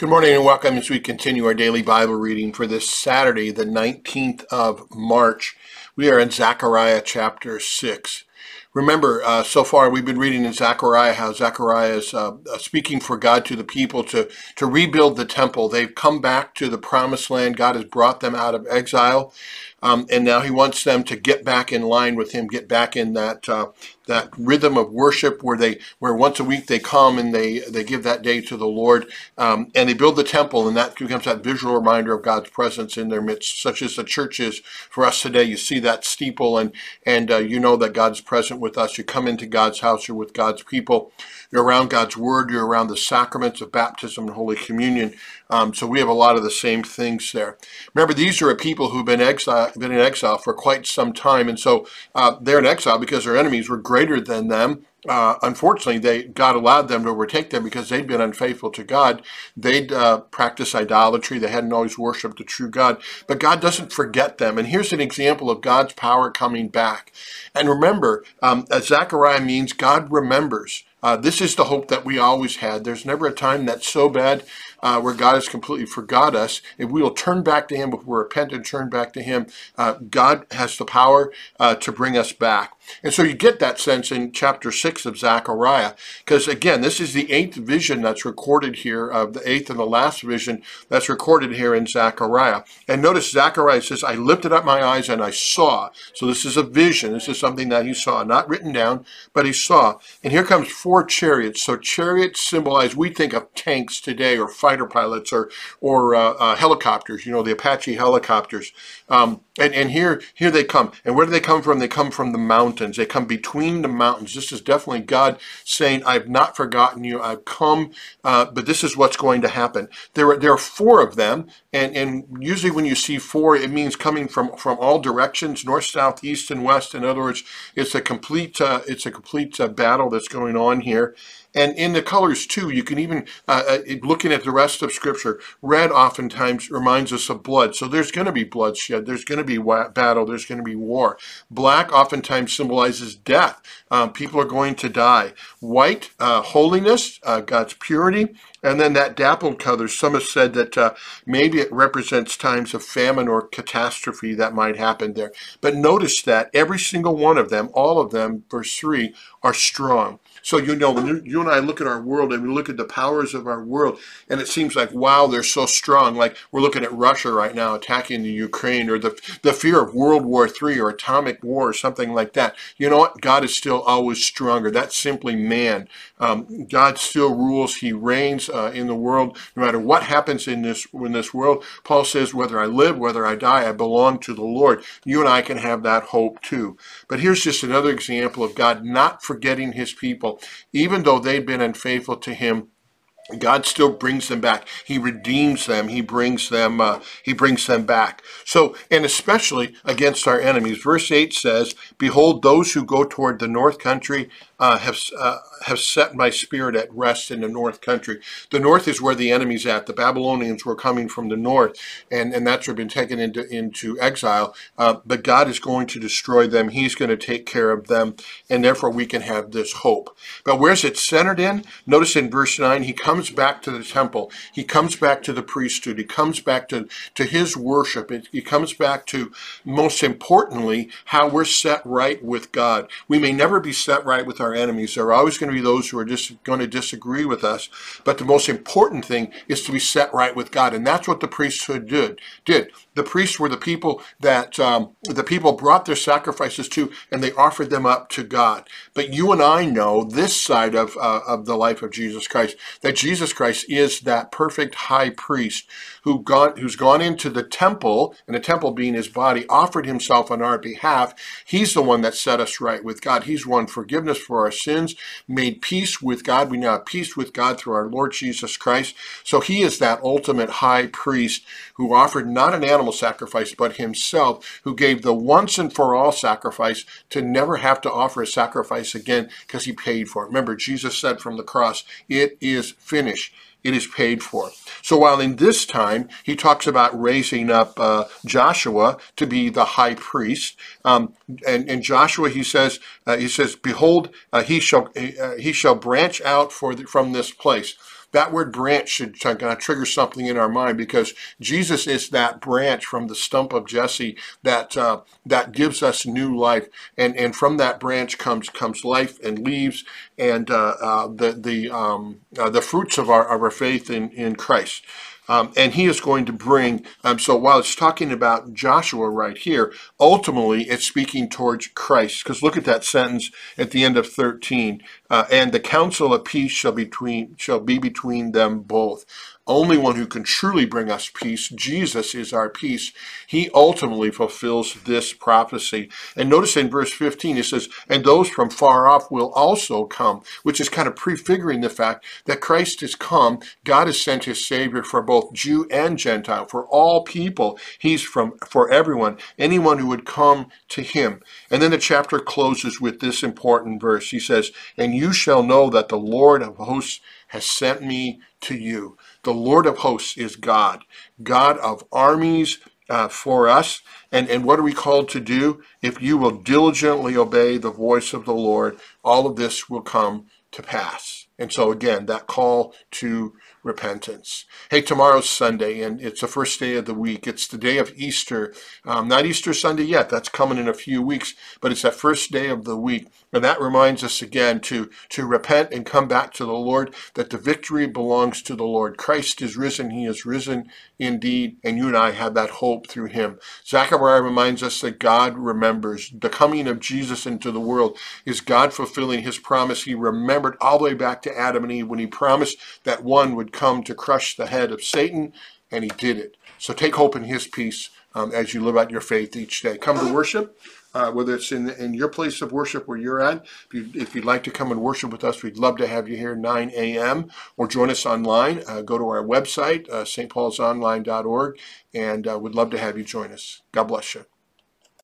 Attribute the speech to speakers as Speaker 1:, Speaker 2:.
Speaker 1: Good morning and welcome as we continue our daily Bible reading for this Saturday, the 19th of March. We are in Zechariah chapter 6. Remember, uh, so far we've been reading in Zechariah how Zechariah is uh, uh, speaking for God to the people to, to rebuild the temple. They've come back to the promised land. God has brought them out of exile. Um, and now he wants them to get back in line with him, get back in that uh, that rhythm of worship where they where once a week they come and they they give that day to the Lord um, and they build the temple and that becomes that visual reminder of God's presence in their midst, such as the church is for us today. You see that steeple and and uh, you know that God's present with us. You come into God's house, you're with God's people, you're around God's word, you're around the sacraments of baptism and Holy Communion. Um, so we have a lot of the same things there. Remember, these are a people who've been exile, been in exile for quite some time, and so uh, they're in exile because their enemies were greater than them. Uh, unfortunately, they God allowed them to overtake them because they'd been unfaithful to God. They'd uh, practiced idolatry. They hadn't always worshipped the true God. But God doesn't forget them. And here's an example of God's power coming back. And remember, um, Zechariah means God remembers. Uh, this is the hope that we always had. There's never a time that's so bad uh, where God has completely forgot us. If we will turn back to Him, if we repent and turn back to Him, uh, God has the power uh, to bring us back. And so you get that sense in chapter 6 of Zechariah, because again, this is the eighth vision that's recorded here, of the eighth and the last vision that's recorded here in Zechariah. And notice Zechariah says, I lifted up my eyes and I saw. So this is a vision. This is something that he saw, not written down, but he saw. And here comes four chariots. So chariots symbolize, we think of tanks today or fighter pilots or, or uh, uh, helicopters, you know, the Apache helicopters. Um, and, and here, here they come. And where do they come from? They come from the mountains. They come between the mountains. This is definitely God saying, I've not forgotten you. I've come, uh, but this is what's going to happen. There are, there are four of them. And, and usually when you see four, it means coming from, from all directions, north, south, east, and west. In other words, it's a complete, uh, it's a complete uh, battle that's going on here. And in the colors too, you can even, uh, uh, looking at the rest of Scripture, red oftentimes reminds us of blood. So there's going to be bloodshed, there's going to be battle, there's going to be war. Black oftentimes symbolizes death. Um, people are going to die. White, uh, holiness, uh, God's purity. And then that dappled color, some have said that uh, maybe it represents times of famine or catastrophe that might happen there. But notice that every single one of them, all of them, verse 3, are strong. So you know, when you, and I look at our world and we look at the powers of our world, and it seems like, wow, they're so strong. Like we're looking at Russia right now attacking the Ukraine, or the the fear of World War III or atomic war or something like that. You know what? God is still always stronger. That's simply man. Um, God still rules. He reigns uh, in the world, no matter what happens in this in this world. Paul says, whether I live, whether I die, I belong to the Lord. You and I can have that hope too. But here's just another example of God not forgetting His people, even though they've been unfaithful to Him God still brings them back. He redeems them. He brings them. Uh, he brings them back. So, and especially against our enemies. Verse eight says, "Behold, those who go toward the north country uh, have uh, have set my spirit at rest in the north country. The north is where the enemy's at. The Babylonians were coming from the north, and and that's been taken into into exile. Uh, but God is going to destroy them. He's going to take care of them, and therefore we can have this hope. But where's it centered in? Notice in verse nine, he comes back to the temple. He comes back to the priesthood. He comes back to to his worship. It, he comes back to most importantly how we're set right with God. We may never be set right with our our enemies. There are always going to be those who are just going to disagree with us. But the most important thing is to be set right with God. And that's what the priesthood did. did. The priests were the people that um, the people brought their sacrifices to and they offered them up to God. But you and I know this side of, uh, of the life of Jesus Christ, that Jesus Christ is that perfect high priest who gone, who's gone into the temple, and the temple being his body, offered himself on our behalf. He's the one that set us right with God. He's won forgiveness for our sins, made peace with God. We now have peace with God through our Lord Jesus Christ. So he is that ultimate high priest who offered not an animal sacrifice, but himself, who gave the once and for all sacrifice to never have to offer a sacrifice again because he paid for it. Remember, Jesus said from the cross, It is finished it is paid for. So while in this time he talks about raising up uh, Joshua to be the high priest, um, and, and, Joshua he says uh, he says, "Behold, uh, he shall uh, he shall branch out for the, from this place." That word branch should kind of trigger something in our mind because Jesus is that branch from the stump of Jesse that uh, that gives us new life, and and from that branch comes comes life and leaves and uh, uh, the the um, uh, the fruits of our of our faith in in Christ. Um, and he is going to bring, um, so while it's talking about Joshua right here, ultimately it's speaking towards Christ. Because look at that sentence at the end of 13. Uh, and the counsel of peace shall, between, shall be between them both only one who can truly bring us peace. Jesus is our peace. He ultimately fulfills this prophecy. And notice in verse 15, it says, And those from far off will also come, which is kind of prefiguring the fact that Christ has come. God has sent his Savior for both Jew and Gentile, for all people. He's from for everyone, anyone who would come to him. And then the chapter closes with this important verse. He says, And you shall know that the Lord of hosts has sent me to you. The Lord of hosts is God, God of armies uh, for us. And, and what are we called to do? If you will diligently obey the voice of the Lord, all of this will come to pass. And so, again, that call to repentance. Hey, tomorrow's Sunday, and it's the first day of the week. It's the day of Easter. Um, not Easter Sunday yet, that's coming in a few weeks, but it's that first day of the week. And that reminds us again to, to repent and come back to the Lord, that the victory belongs to the Lord. Christ is risen, he is risen indeed, and you and I have that hope through him. Zechariah reminds us that God remembers. The coming of Jesus into the world is God fulfilling his promise. He remembered all the way back to Adam and Eve when he promised that one would come to crush the head of Satan, and he did it. So take hope in his peace um, as you live out your faith each day. Come to worship. Uh, whether it's in in your place of worship where you're at. If, you, you'd like to come and worship with us, we'd love to have you here 9 a.m. or join us online. Uh, go to our website, uh, stpaulsonline.org, and uh, we'd love to have you join us. God bless you.